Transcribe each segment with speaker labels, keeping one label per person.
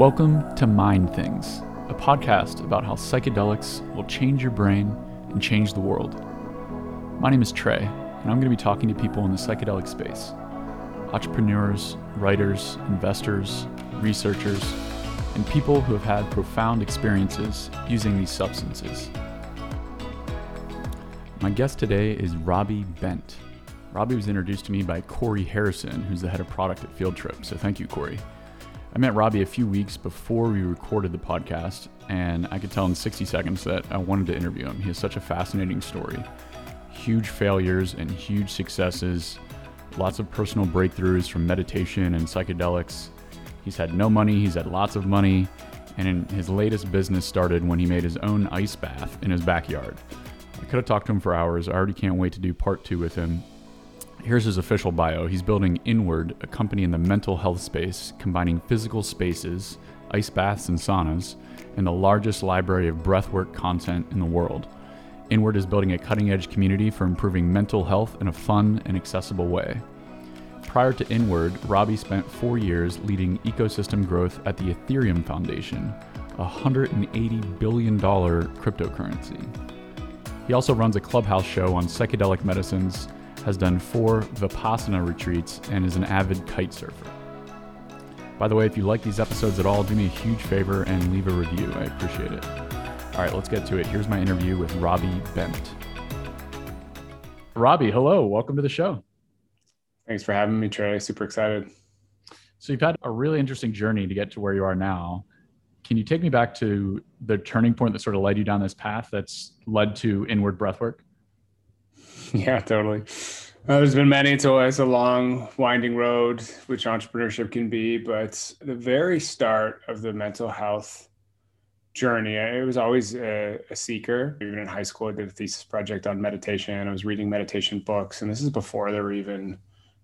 Speaker 1: Welcome to Mind Things, a podcast about how psychedelics will change your brain and change the world. My name is Trey, and I'm going to be talking to people in the psychedelic space entrepreneurs, writers, investors, researchers, and people who have had profound experiences using these substances. My guest today is Robbie Bent. Robbie was introduced to me by Corey Harrison, who's the head of product at Field Trip. So thank you, Corey. I met Robbie a few weeks before we recorded the podcast, and I could tell in 60 seconds that I wanted to interview him. He has such a fascinating story huge failures and huge successes, lots of personal breakthroughs from meditation and psychedelics. He's had no money, he's had lots of money, and his latest business started when he made his own ice bath in his backyard. I could have talked to him for hours. I already can't wait to do part two with him. Here's his official bio. He's building Inward, a company in the mental health space, combining physical spaces, ice baths, and saunas, and the largest library of breathwork content in the world. Inward is building a cutting edge community for improving mental health in a fun and accessible way. Prior to Inward, Robbie spent four years leading ecosystem growth at the Ethereum Foundation, a $180 billion cryptocurrency. He also runs a clubhouse show on psychedelic medicines has done four Vipassana retreats, and is an avid kite surfer. By the way, if you like these episodes at all, do me a huge favor and leave a review. I appreciate it. All right, let's get to it. Here's my interview with Robbie Bent. Robbie, hello. Welcome to the show.
Speaker 2: Thanks for having me, Trey. Super excited.
Speaker 1: So, you've had a really interesting journey to get to where you are now. Can you take me back to the turning point that sort of led you down this path that's led to inward breathwork?
Speaker 2: Yeah, totally. Uh, there's been many. It's always a long, winding road, which entrepreneurship can be. But the very start of the mental health journey, it was always a, a, seeker. Even in high school, I did a thesis project on meditation. I was reading meditation books, and this is before there were even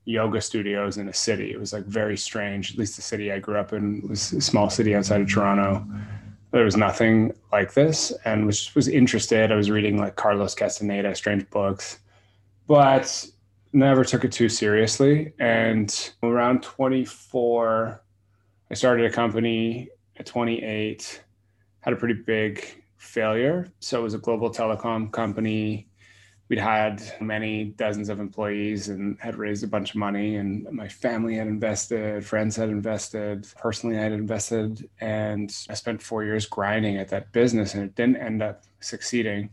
Speaker 2: yoga studios in a city. It was like very strange. At least the city I grew up in was a small city outside of Toronto there was nothing like this and was was interested. I was reading like Carlos Castaneda, strange books, but never took it too seriously. And around 24, I started a company at 28, had a pretty big failure. So it was a global telecom company. We'd had many dozens of employees and had raised a bunch of money, and my family had invested, friends had invested, personally, I had invested. And I spent four years grinding at that business, and it didn't end up succeeding.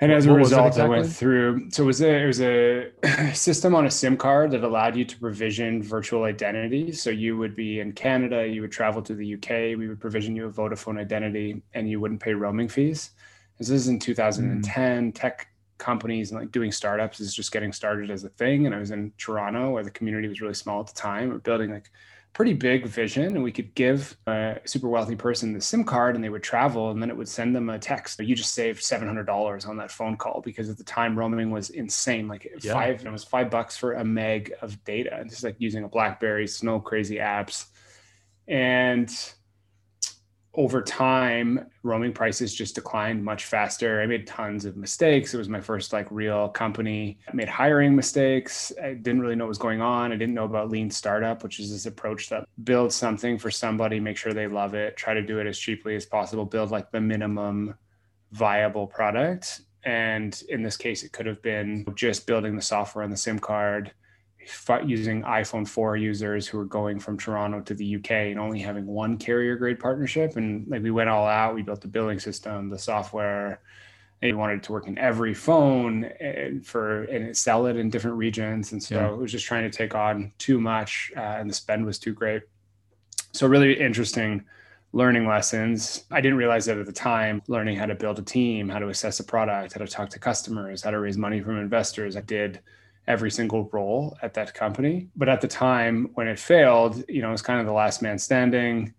Speaker 2: And as a what result, exactly? I went through. So it was a it was a system on a SIM card that allowed you to provision virtual identity. So you would be in Canada, you would travel to the UK, we would provision you a Vodafone identity, and you wouldn't pay roaming fees. This is in 2010. Mm. Tech companies and like doing startups is just getting started as a thing. And I was in Toronto, where the community was really small at the time. We're building like pretty big vision and we could give a super wealthy person the sim card and they would travel and then it would send them a text. You just saved $700 on that phone call because at the time roaming was insane. Like yeah. five it was five bucks for a meg of data and just like using a blackberry no crazy apps. And over time, roaming prices just declined much faster. I made tons of mistakes. It was my first like real company. I made hiring mistakes. I didn't really know what was going on. I didn't know about lean startup, which is this approach that build something for somebody, make sure they love it, try to do it as cheaply as possible, build like the minimum viable product. And in this case, it could have been just building the software on the SIM card using iPhone 4 users who were going from Toronto to the UK and only having one carrier grade partnership. And like we went all out, we built the billing system, the software. And we wanted it to work in every phone and for and sell it in different regions. And so yeah. it was just trying to take on too much, uh, and the spend was too great. So really interesting learning lessons. I didn't realize that at the time, learning how to build a team, how to assess a product, how to talk to customers, how to raise money from investors. I did every single role at that company. But at the time when it failed, you know, it was kind of the last man standing.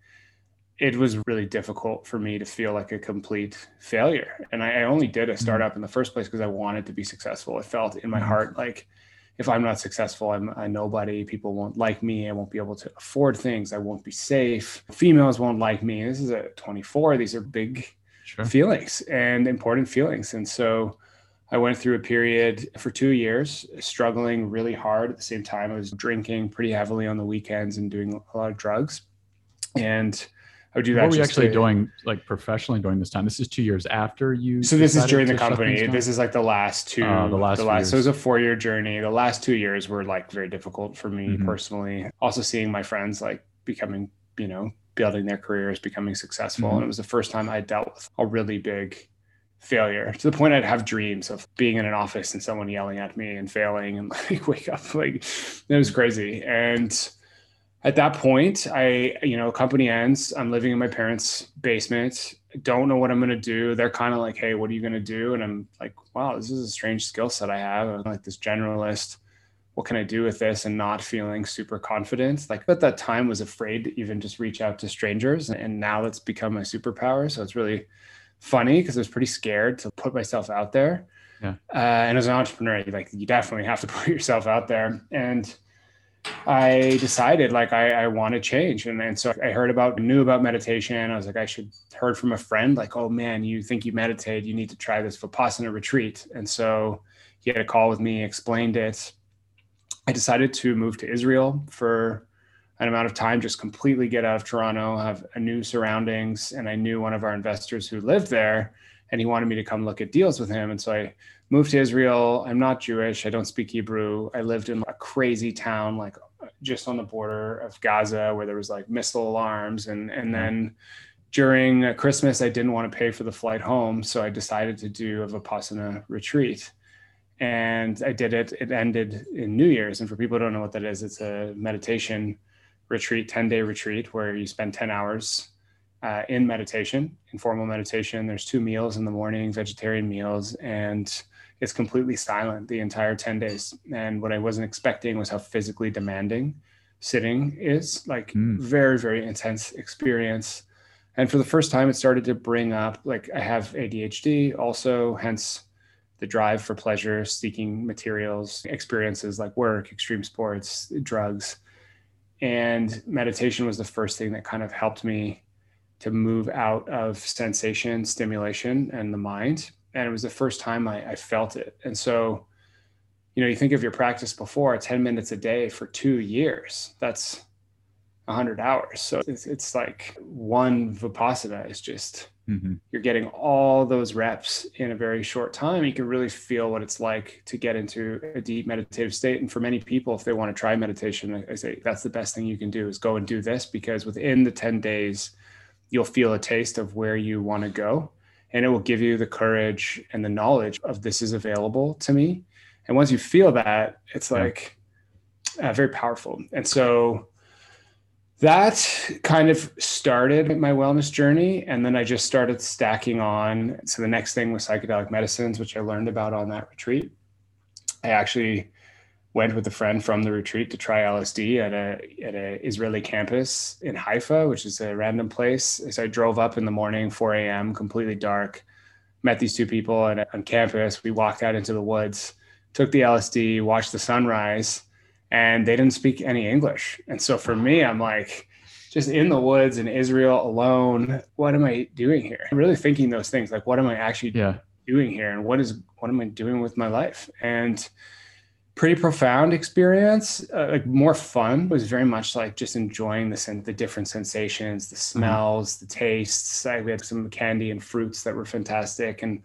Speaker 2: It was really difficult for me to feel like a complete failure. And I, I only did a mm-hmm. startup in the first place because I wanted to be successful. I felt in my mm-hmm. heart like if I'm not successful, I'm a nobody. People won't like me. I won't be able to afford things. I won't be safe. Females won't like me. This is a 24. These are big sure. feelings and important feelings. And so I went through a period for two years, struggling really hard. At the same time, I was drinking pretty heavily on the weekends and doing a lot of drugs. And I would do that.
Speaker 1: What were you actually to, doing, like professionally during this time? This is two years after you.
Speaker 2: So this is during the company. This is like the last two. Uh, the last. The last. So it was a four-year journey. The last two years were like very difficult for me mm-hmm. personally. Also seeing my friends like becoming, you know, building their careers, becoming successful, mm-hmm. and it was the first time I dealt with a really big failure to the point I'd have dreams of being in an office and someone yelling at me and failing and like wake up like it was crazy. And at that point i you know company ends i'm living in my parents basement don't know what i'm going to do. They're kind of like hey what are you going to do? And i'm like wow this is a strange skill set i have. I'm like this generalist. What can i do with this? And not feeling super confident. Like at that time was afraid to even just reach out to strangers and now it's become my superpower. So it's really funny because I was pretty scared to put myself out there
Speaker 1: yeah.
Speaker 2: Uh, and as an entrepreneur, like you definitely have to put yourself out there. And I decided like I, I want to change. And, and so I heard about, knew about meditation. I was like, I should heard from a friend, like, oh man, you think you meditate, you need to try this Vipassana retreat. And so he had a call with me, explained it. I decided to move to Israel for an amount of time, just completely get out of Toronto, have a new surroundings. And I knew one of our investors who lived there and he wanted me to come look at deals with him. And so I moved to Israel. I'm not Jewish. I don't speak Hebrew. I lived in a crazy town, like just on the border of Gaza, where there was like missile alarms. And and mm-hmm. then during Christmas, I didn't want to pay for the flight home, so I decided to do a vipassana retreat. And I did it. It ended in New Year's. And for people who don't know what that is, it's a meditation retreat, 10 day retreat, where you spend 10 hours uh, in meditation, informal meditation. There's two meals in the morning, vegetarian meals, and it's completely silent the entire 10 days. And what I wasn't expecting was how physically demanding sitting is like mm. very, very intense experience. And for the first time, it started to bring up like I have ADHD, also, hence the drive for pleasure, seeking materials, experiences like work, extreme sports, drugs. And meditation was the first thing that kind of helped me to move out of sensation, stimulation, and the mind. And it was the first time I, I, felt it. And so, you know, you think of your practice before 10 minutes a day for two years, that's 100 hours. So it's, it's like one Vipassana is just, mm-hmm. you're getting all those reps in a very short time. You can really feel what it's like to get into a deep meditative state. And for many people, if they want to try meditation, I say that's the best thing you can do is go and do this because within the 10 days, you'll feel a taste of where you want to go and it will give you the courage and the knowledge of this is available to me and once you feel that it's like uh, very powerful and so that kind of started my wellness journey and then i just started stacking on so the next thing was psychedelic medicines which i learned about on that retreat i actually went with a friend from the retreat to try LSD at a at a Israeli campus in Haifa, which is a random place. So I drove up in the morning, 4 a.m., completely dark. Met these two people and on campus. We walked out into the woods, took the LSD, watched the sunrise, and they didn't speak any English. And so for me, I'm like, just in the woods in Israel alone. What am I doing here? I'm really thinking those things like, what am I actually yeah. doing here, and what is what am I doing with my life? And pretty profound experience uh, like more fun it was very much like just enjoying the sen- the different sensations the mm-hmm. smells mm-hmm. the tastes I, we had some candy and fruits that were fantastic and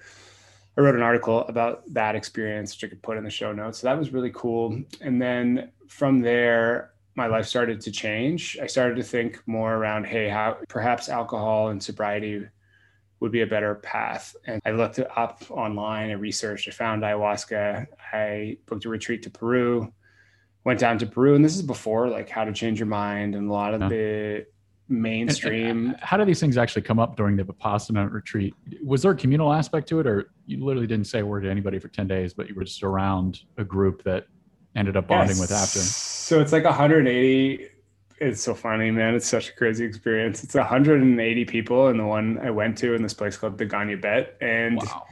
Speaker 2: i wrote an article about that experience which i could put in the show notes so that was really cool and then from there my life started to change i started to think more around hey how perhaps alcohol and sobriety would be a better path. And I looked it up online, I researched, I found ayahuasca. I booked a retreat to Peru, went down to Peru. And this is before like how to change your mind and a lot of yeah. the Uh, mainstream.
Speaker 1: And, and how do these things actually come up during the Vipassana retreat? Was there a communal aspect to it, or you literally didn't say a word to anybody for 10 days, but you were just around a group that ended up bonding yes. with after?
Speaker 2: So it's like 180 it's so funny, man. It's such a crazy experience. It's 180 people in the one I went to in this place called Degania Bet. And wow.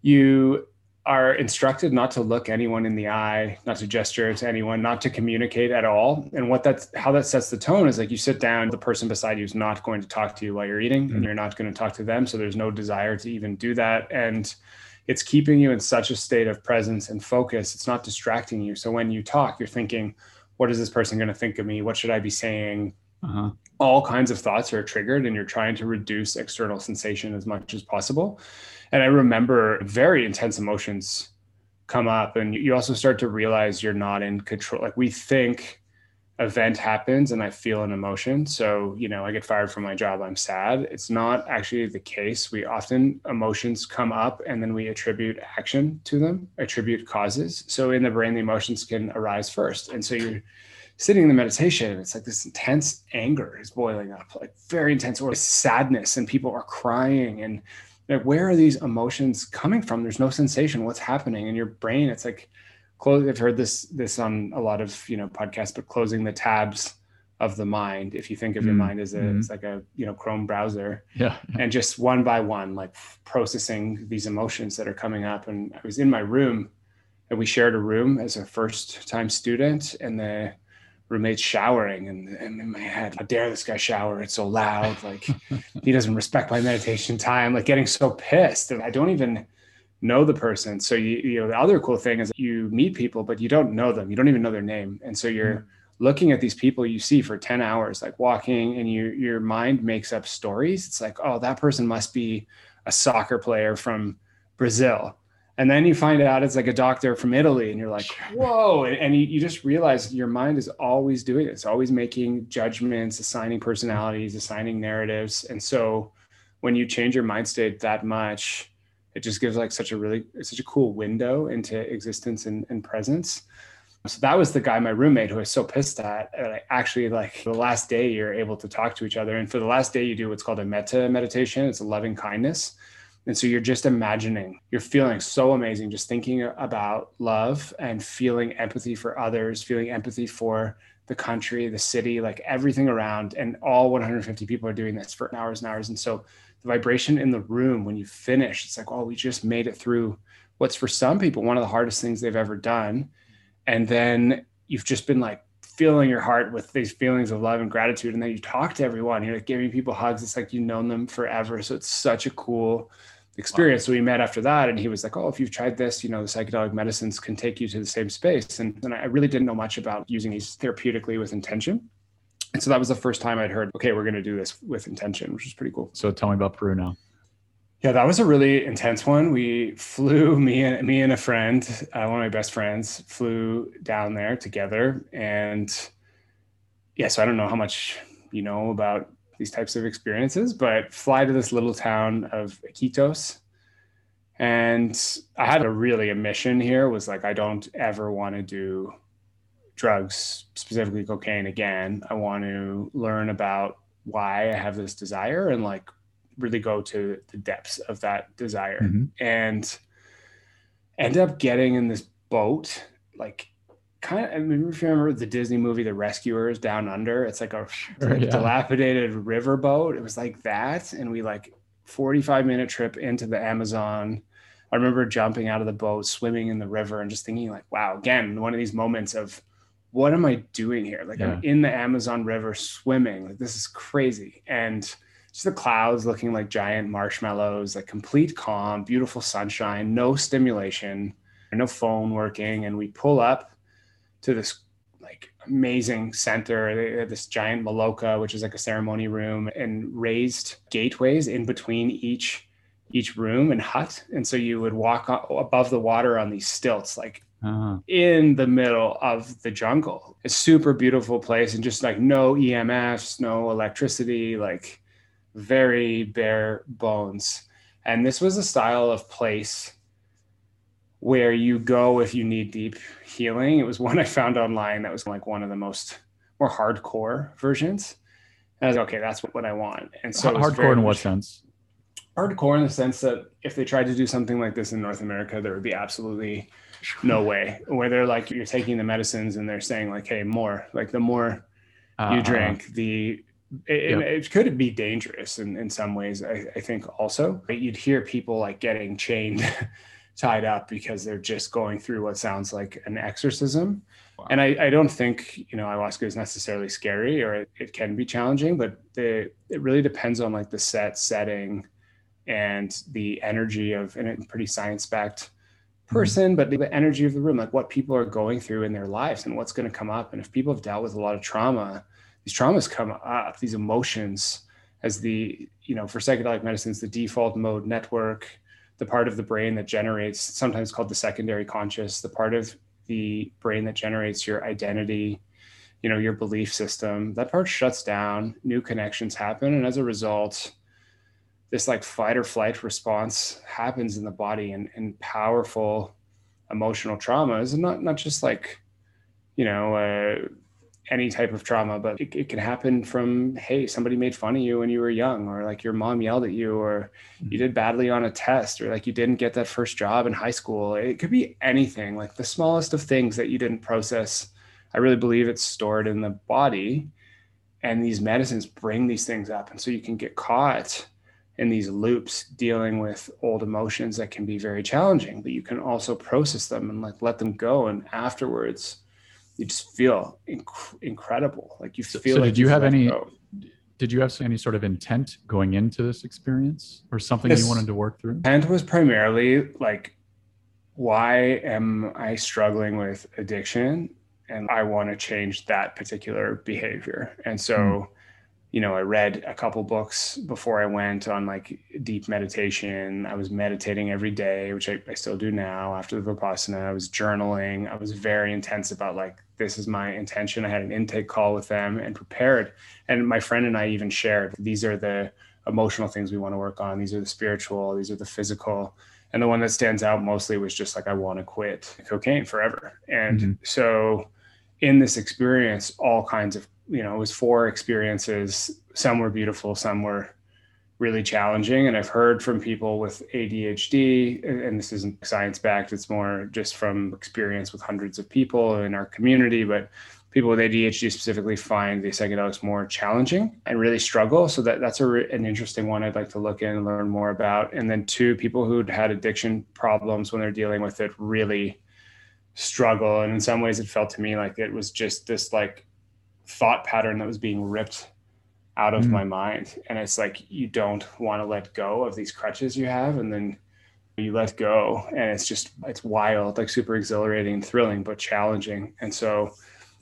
Speaker 2: you are instructed not to look anyone in the eye, not to gesture to anyone, not to communicate at all. And what that's how that sets the tone is like you sit down, the person beside you is not going to talk to you while you're eating, mm-hmm. and you're not going to talk to them. So there's no desire to even do that. And it's keeping you in such a state of presence and focus. It's not distracting you. So when you talk, you're thinking, what is this person going to think of me? What should I be saying? Uh-huh. all kinds of thoughts are triggered and you're trying to reduce external sensation as much as possible. And I remember very intense emotions come up and you also start to realize you're not in control. Like we think event happens and I feel an emotion. So, you know, I get fired from my job, I'm sad. It's not actually the case. We often emotions come up and then we attribute action to them, attribute causes. So in the brain, the emotions can arise first. And so you're sitting in the meditation, it's like this intense anger is boiling up, like very intense, or sadness, and people are crying. And like, where are these emotions coming from? There's no sensation. What's happening in your brain? It's like close i've heard this this on a lot of you know podcasts but closing the tabs of the mind if you think of mm your mind as a mm it's like a you know chrome browser
Speaker 1: yeah
Speaker 2: and just one by one like processing these emotions that are coming up and i was in my room and we shared a room as a first time student and the roommate's showering and, and in my head how dare this guy shower it's so loud like he doesn't respect my meditation time like getting so pissed and i don't even know the person. So you you know the other cool thing is you meet people, but you don't know them. You don't even know their name, and so you're mm-hmm. looking at these people you see for ten hours, like walking, and you your mind makes up stories. It's like, oh, that person must be a soccer player from Brazil. And then you find out it's like a doctor from Italy, and you're like, whoa. And, and you, you just realize your mind is always doing it. It's always making judgments, assigning personalities, assigning narratives. And so when you change your mind state that much, it just gives like such a really such a cool window into existence and, and presence so that was the guy my roommate who was so pissed at I actually like the last day you're able to talk to each other and for the last day you do what's called a metta meditation it's a loving kindness and so you're just imagining you're feeling so amazing just thinking about love and feeling empathy for others feeling empathy for the country the city like everything around. And all 150 people are doing this for hours and hours. And so the vibration in the room when you finish it's like oh we just made it through what's for some people one of the hardest things they've ever done. And then you've just been like filling your heart with these feelings of love and gratitude. And then you talk to everyone you're like giving people hugs. It's like you've known them forever. So it's such a cool experience wow. so we met after that and he was like oh if you've tried this you know the psychedelic medicines can take you to the same space and, and i really didn't know much about using these therapeutically with intention and so that was the first time I'd heard, okay, we're going to do this with intention, which is pretty cool.
Speaker 1: So tell me about Peru now.
Speaker 2: Yeah, that was a really intense one. We flew me and me and a friend, uh, one of my best friends, flew down there together. And yeah, so I don't know how much you know about these types of experiences, but fly to this little town of Iquitos. And I had a really a mission here was like, I don't ever want to do drugs, specifically cocaine again, I want to learn about why I have this desire and like really go to the depths of that desire mm-hmm. and end up getting in this boat like kind of I mean, if you remember the Disney movie The Rescuers Down Under, it's like a sure, yeah. dilapidated river boat. It was like that. And we like 45 minute trip into the Amazon. I remember jumping out of the boat, swimming in the river, and just thinking, like, wow, again, one of these moments of what am I doing here? Like yeah. I'm in the Amazon River swimming. Like this is crazy. And just the clouds looking like giant marshmallows, like complete calm, beautiful sunshine, no stimulation, no phone working. And we pull up to this like amazing center. They had this giant maloka, which is like a ceremony room, and raised gateways in between each each room and hut. And so you would walk above the water on these stilts, like uh-huh. in the middle of the jungle. A super beautiful place and just like no EMFs, no electricity, like very bare bones. And this was a style of place where you go if you need deep healing. It was one I found online that was like one of the most more hardcore versions. And I was like, okay, that's what, I want. And so
Speaker 1: hardcore in what sense?
Speaker 2: Hardcore in the sense that if they tried to do something like this in North America, there would be absolutely no way where they're like you're taking the medicines and they're saying like hey more like the more uh, you uh-huh. drink the it, yep. it, could be dangerous in, in some ways I, I think also but you'd hear people like getting chained tied up because they're just going through what sounds like an exorcism wow. and I, I don't think you know ayahuasca is necessarily scary or it, it can be challenging but the, it really depends on like the set setting and the energy of and it pretty science backed Mm-hmm. person, but the energy of the room, like what people are going through in their lives and what's going to come up. And if people have dealt with a lot of trauma, these traumas come up, these emotions as the, you know, for psychedelic medicines, the default mode network, the part of the brain that generates, sometimes called the secondary conscious, the part of the brain that generates your identity, you know, your belief system, that part shuts down, new connections happen. And as a result, this like fight or flight response happens in the body and, and powerful emotional traumas and not, not just like, you know, uh, any type of trauma, but it, it, can happen from, hey, somebody made fun of you when you were young, or like your mom yelled at you, or you mm-hmm. did badly on a test, or like you didn't get that first job in high school. It could be anything, like the smallest of things that you didn't process. I really believe it's stored in the body. And these medicines bring these things up. And so you can get caught in these loops dealing with old emotions that can be very challenging, but you can also process them and like let them go. And afterwards, you just feel inc- incredible. Like you feel.
Speaker 1: So,
Speaker 2: like
Speaker 1: did you have any? Did you have any sort of intent going into this experience, or something this you wanted to work through?
Speaker 2: Intent was primarily like, why am I struggling with addiction, and I want to change that particular behavior. And so, mm you know, I read a couple books before I went on like deep meditation. I was meditating every day, which I, I, still do now after the Vipassana. I was journaling. I was very intense about like, this is my intention. I had an intake call with them and prepared. And my friend and I even shared these are the emotional things we want to work on. These are the spiritual, these are the physical. And the one that stands out mostly was just like, I want to quit cocaine forever. And mm-hmm. so, in this experience, all kinds of you know, it was four experiences. Some were beautiful, some were really challenging. And I've heard from people with ADHD, and this isn't science backed, it's more just from experience with hundreds of people in our community, but people with ADHD specifically find the psychedelics more challenging and really struggle. So that that's a, an interesting one I'd like to look in and learn more about. And then two, people who'd had addiction problems when they're dealing with it really struggle. And in some ways it felt to me like it was just this like thought pattern that was being ripped out of mm. my mind. And it's like you don't want to let go of these crutches you have. And then you let go and it's just it's wild, like super exhilarating and thrilling, but challenging. And so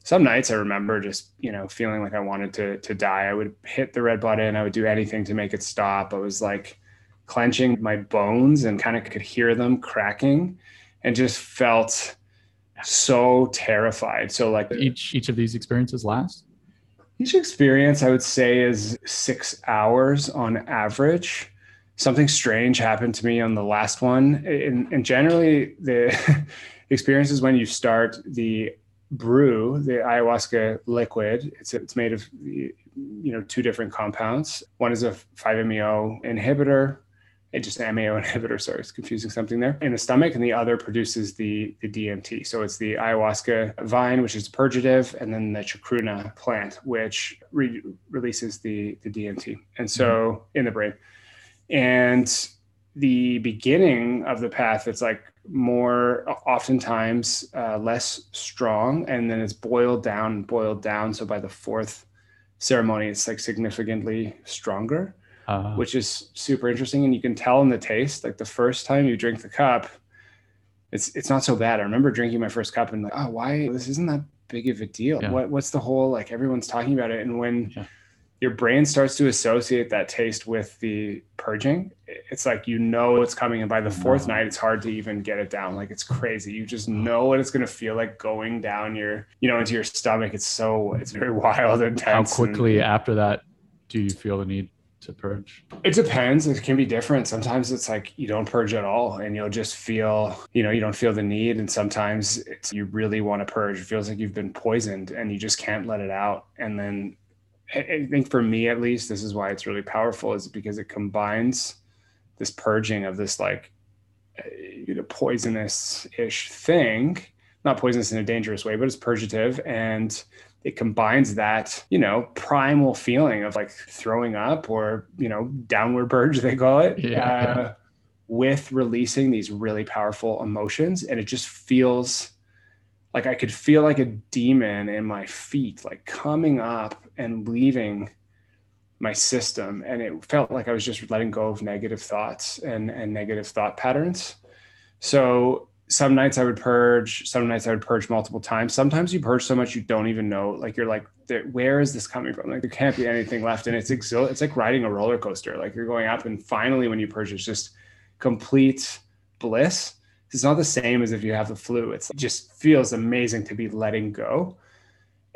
Speaker 2: some nights I remember just, you know, feeling like I wanted to to die. I would hit the red button, I would do anything to make it stop. I was like clenching my bones and kind of could hear them cracking and just felt so terrified. So like
Speaker 1: each each of these experiences last?
Speaker 2: Each experience I would say is 6 hours on average. Something strange happened to me on the last one. And, and generally the experience is when you start the brew, the ayahuasca liquid. It's it's made of you know two different compounds. One is a 5-MeO inhibitor it just an MAO inhibitor. Sorry, it's confusing something there in the stomach, and the other produces the the DMT. So it's the ayahuasca vine, which is purgative, and then the chacruna plant, which re- releases the the DMT, and so mm-hmm. in the brain, and the beginning of the path, it's like more oftentimes uh, less strong, and then it's boiled down, boiled down. So by the fourth ceremony, it's like significantly stronger uh, which is super interesting. And you can tell in the taste, like the first time you drink the cup, it's it's not so bad. I remember drinking my first cup and like, oh, why this isn't that big of a deal? Yeah. What what's the whole like everyone's talking about it? And when yeah. your brain starts to associate that taste with the purging, it's like you know what's coming. And by the fourth night, it's hard to even get it down. Like it's crazy. You just know what it's gonna feel like going down your, you know, into your stomach. It's so it's very wild and
Speaker 1: How quickly and, after that do you feel the need to purge?
Speaker 2: It depends. It can be different. Sometimes it's like you don't purge at all and you'll just feel, you know, you don't feel the need. And sometimes it's you really want to purge. It feels like you've been poisoned and you just can't let it out. And then I think for me at least, this is why it's really powerful, is because it combines this purging of this like uh, you know poisonous ish thing, not poisonous in a dangerous way, but it's purgative and it combines that, you know, primal feeling of like throwing up or, you know, downward purge, they call it, yeah. uh, with releasing these really powerful emotions. And it just feels like I could feel like a demon in my feet, like coming up and leaving my system. And it felt like I was just letting go of negative thoughts and, and negative thought patterns. So some nights I would purge, some nights I would purge multiple times. Sometimes you purge so much you don't even know. Like you're like, where is this coming from? Like there can't be anything left, and it's exil- It's like riding a roller coaster. Like you're going up, and finally, when you purge, it's just complete bliss. It's not the same as if you have the flu. It's, it just feels amazing to be letting go,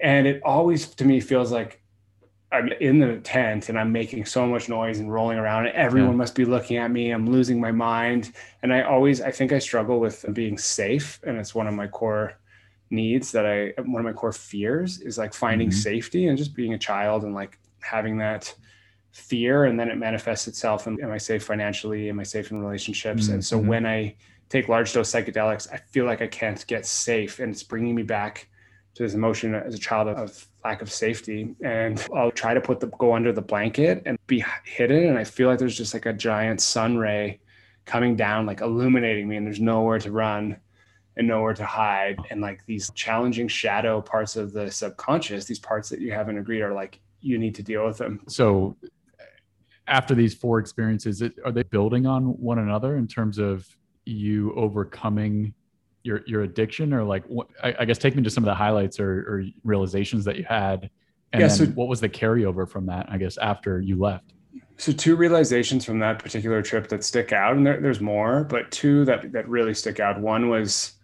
Speaker 2: and it always to me feels like I'm in the tent and I'm making so much noise and rolling around and everyone yeah. must be looking at me. I'm losing my mind. And I always I think I struggle with being safe. And it's one of my core needs that I one of my core fears is like finding mm-hmm. safety and just being a child and like having that fear and then it manifests itself in am I safe financially? Am I safe in relationships? Mm-hmm. And so mm-hmm. when I take large dose psychedelics, I feel like I can't get safe and it's bringing me back to this emotion as a child of lack of safety. And I'll try to put the go under the blanket and be hidden. And I feel like there's just like a giant sun ray coming down, like illuminating me, and there's nowhere to run and nowhere to hide. And like these challenging shadow parts of the subconscious, these parts that you haven't agreed are like, you need to deal with them.
Speaker 1: So after these four experiences, are they building on one another in terms of you overcoming your your addiction or like what, I, I, guess take me to some of the highlights or, or realizations that you had. And yeah, so, what was the carryover from that i guess after you left?
Speaker 2: So two realizations from that particular trip that stick out and there, there's more but two that that really stick out. One was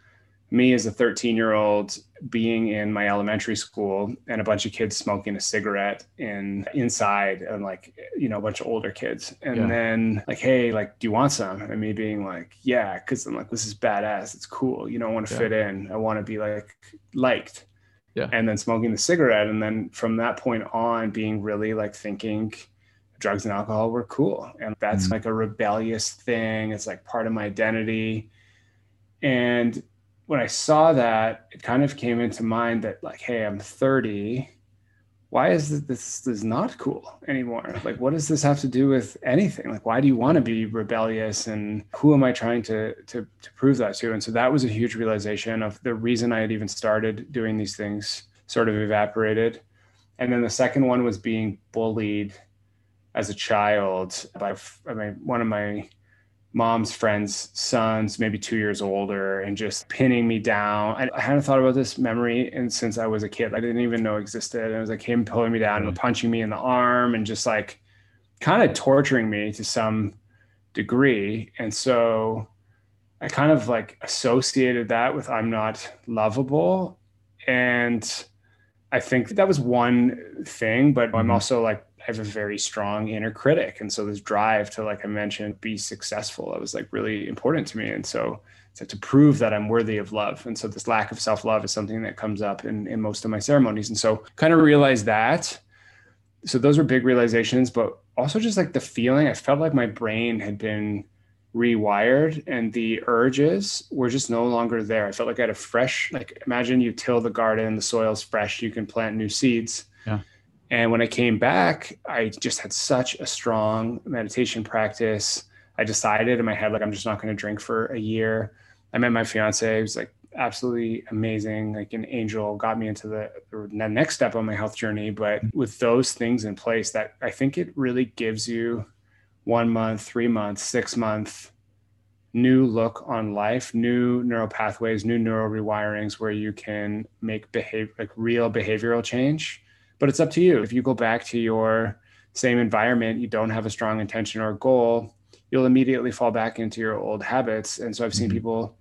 Speaker 2: me as a 13 year old being in my elementary school and a bunch of kids smoking a cigarette in inside and like you know a bunch of older kids. And yeah. then like hey like do you want some? And me being like yeah because i'm like this is badass. It's cool. You know i want to yeah. fit in. I want to be like liked. Yeah. And then smoking the cigarette. And then from that point on being really like thinking drugs and alcohol were cool. And that's mm-hmm. like a rebellious thing. It's like part of my identity. And when I saw that, it kind of came into mind that like, hey, I'm 30. Why is this, this not cool anymore? Like, what does this have to do with anything? Like, why do you want to be rebellious? And who am I trying to, to, to prove that to? And so that was a huge realization of the reason I had even started doing these things sort of evaporated. And then the second one was being bullied as a child by I mean, one of my mom's friends' sons, maybe two years older, and just pinning me down. I, I, hadn't thought about this memory and since I was a kid. I didn't even know existed. And it was like him pulling me down and punching me in the arm and just like kind of torturing me to some degree. And so I kind of like associated that with I'm not lovable. And I think that was one thing, but I'm mm-hmm. also like I have a very strong inner critic. And so this drive to, like I mentioned, be successful, that was like really important to me. And so, so to prove that I'm worthy of love. And so this lack of self-love is something that comes up in, in most of my ceremonies. And so kind of realize that. So those were big realizations, but also just like the feeling, I felt like my brain had been rewired and the urges were just no longer there. I felt like I had a fresh, like imagine you till the garden, the soil's fresh, you can plant new seeds.
Speaker 1: Yeah
Speaker 2: and when I came back, I just had such a strong meditation practice. I decided in my head, like, I'm just not going to drink for a year. I met my fiance. Was like absolutely amazing, like an angel, got me into the, the next step on my health journey. But with those things in place, that I think it really gives you one month, three months, six month new look on life, new neural pathways, new neural rewirings where you can make behave like real behavioral change but it's up to you. If you go back to your same environment, you don't have a strong intention or goal, you'll immediately fall back into your old habits. And so I've seen mm-hmm. people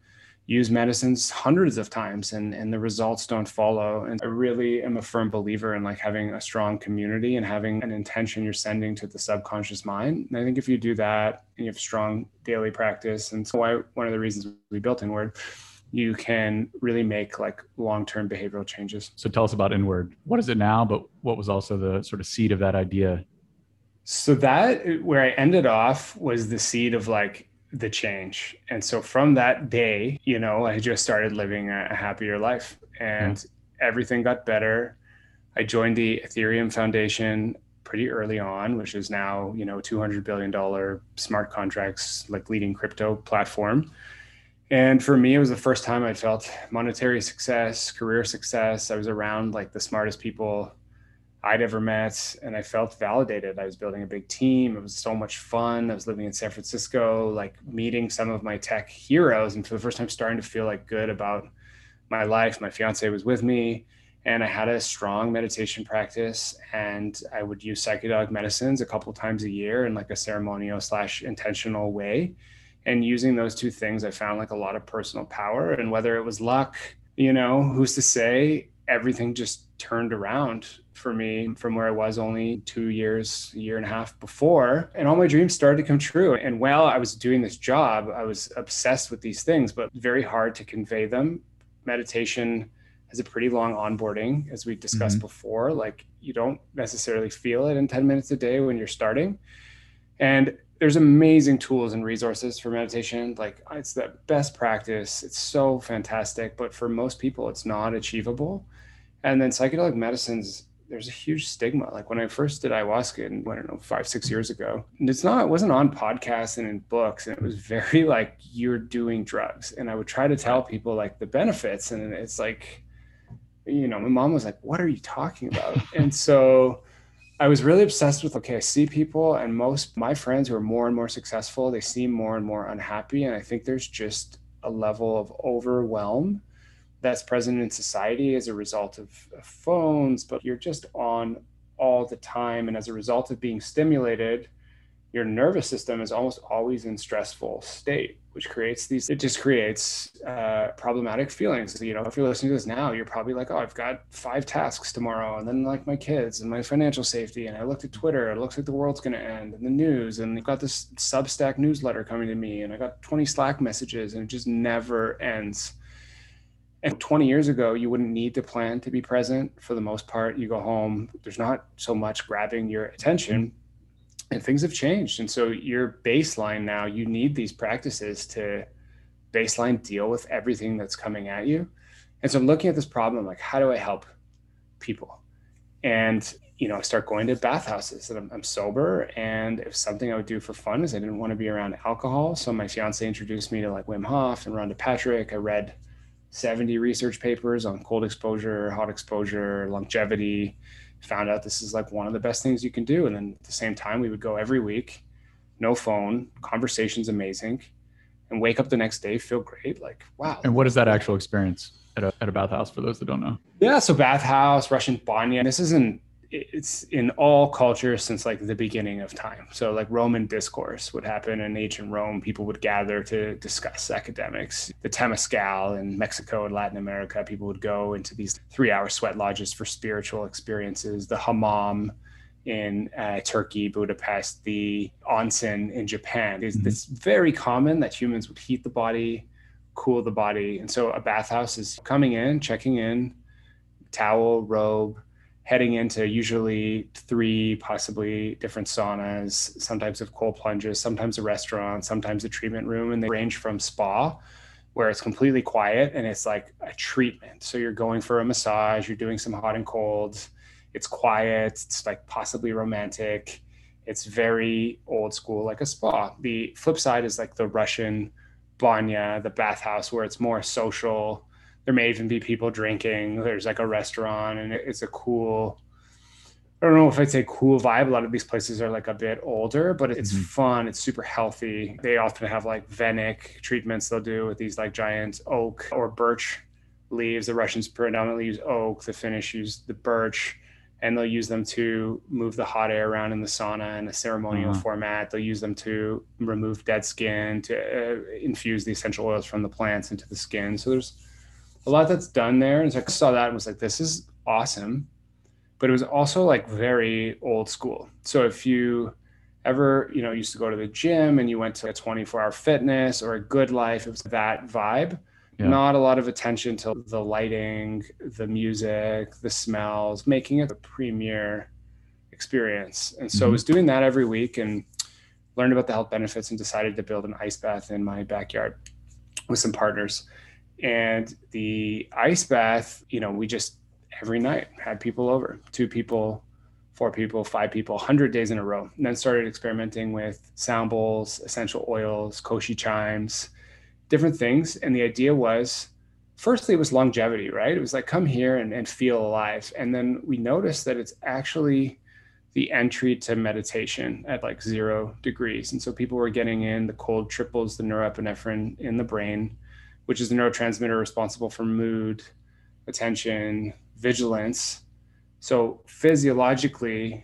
Speaker 2: use medicines hundreds of times and, and the results don't follow. And I really am a firm believer in like having a strong community and having an intention you're sending to the subconscious mind. And I think if you do that and you have strong daily practice, and so why one of the reasons we built Inward you can really make like long-term behavioral changes.
Speaker 1: So tell us about Inward. What is it now, but what was also the sort of seed of that idea?
Speaker 2: So that where I ended off was the seed of like the change. And so from that day, you know, I just started living a, happier life and yeah. everything got better. I joined the Ethereum Foundation pretty early on, which is now, you know, $200 billion smart contracts, like leading crypto platform. And for me, it was the first time I felt monetary success, career success. I was around like the smartest people I'd ever met. And I felt validated. I was building a big team. It was so much fun. I was living in San Francisco, like meeting some of my tech heroes. And for the first time, starting to feel like good about my life. My fiance was with me and I had a strong meditation practice and I would use psychedelic medicines a couple times a year in like a ceremonial slash intentional way. And using those two things, I found like a lot of personal power. And whether it was luck, you know, who's to say, everything just turned around for me from where I was only two years, year and a half before. And all my dreams started to come true. And while I was doing this job, I was obsessed with these things, but very hard to convey them. Meditation has a pretty long onboarding, as we discussed mm-hmm. before. Like you don't necessarily feel it in 10 minutes a day when you're starting. And there's amazing tools and resources for meditation. Like it's the best practice. It's so fantastic. But for most people, it's not achievable. And then psychedelic medicines, there's a huge stigma. Like when I first did ayahuasca, and I don't know, five, six years ago, it's not, it wasn't on podcasts and in books. And it was very like, you're doing drugs. And I would try to tell people like the benefits. And it's like, you know, my mom was like, What are you talking about? and so I was really obsessed with okay, I see people, and most my friends who are more and more successful, they seem more and more unhappy. And I think there's just a level of overwhelm that's present in society as a result of, phones, but you're just on all the time. And as a result of being stimulated, your nervous system is almost always in stressful state which creates these it just creates uh, problematic feelings. You know if you're listening to this now you're probably like oh i've got five tasks tomorrow. And then like my kids and my financial safety. And i looked at twitter. It looks like the world's going to end. And the news. And i've got this substack newsletter coming to me. And i got 20 slack messages. And it just never ends. And 20 years ago you wouldn't need to plan to be present. For the most part you go home. There's not so much grabbing your attention and things have changed. And so your baseline now you need these practices to baseline deal with everything that's coming at you. And so i'm looking at this problem like how do i help people? And you know i start going to bathhouses and I'm, I'm sober and if something i would do for fun is i didn't want to be around alcohol. So my fiance introduced me to like wim hof and rhonda patrick. I read 70 research papers on cold exposure hot exposure longevity found out this is like one of the best things you can do. And then at the same time, we would go every week, no phone, conversation's amazing, and wake up the next day, feel great. Like, wow.
Speaker 1: And what is that actual experience at a, at a bathhouse for those that don't know?
Speaker 2: Yeah. So, bathhouse, Russian banya. This isn't it's in all cultures since like the beginning of time. So like Roman discourse would happen in ancient Rome. People would gather to discuss academics. The Temescal in Mexico and Latin America, people would go into these three-hour sweat lodges for spiritual experiences. The hammam in uh, Turkey, Budapest, the onsen in Japan. It's, mm-hmm. it's very common that humans would heat the body, cool the body. And so a bathhouse is coming in, checking in, towel, robe, heading into usually three, possibly different saunas, sometimes of cold plunges, sometimes a restaurant, sometimes a treatment room. And they range from spa, where it's completely quiet and it's like a treatment. So you're going for a massage, you're doing some hot and colds, it's quiet, it's like possibly romantic. It's very old school, like a spa. The flip side is like the Russian banya, the bathhouse, where it's more social there may even be people drinking. There's like a restaurant, and it's a cool. I don't know if I'd say cool vibe. A lot of these places are like a bit older, but it's mm-hmm. fun. It's super healthy. They often have like Venik treatments they'll do with these like giant oak or birch leaves. The Russians predominantly use oak. The Finnish use the birch, and they'll use them to move the hot air around in the sauna in a ceremonial uh-huh. format. They'll use them to remove dead skin, to uh, infuse the essential oils from the plants into the skin. So there's a lot that's done there. And so I saw that and was like, this is awesome. But it was also like very old school. So if you ever, you know, used to go to the gym and you went to a 24 hour fitness or a GoodLife, it was that vibe. Yeah. Not a lot of attention to the lighting, the music, the smells, making it a premier experience. And so mm-hmm. I was doing that every week and learned about the health benefits and decided to build an ice bath in my backyard with some partners and the ice bath you know we just every night had people over two people four people five people 100 days in a row and then started experimenting with sound bowls essential oils koshi chimes different things and the idea was firstly, it was longevity, right? It was like, come here and, and feel alive. And then we noticed that it's actually the entry to meditation at like zero degrees. And so people were getting in the cold triples the norepinephrine in the brain, which is the neurotransmitter responsible for mood, attention, vigilance. So physiologically,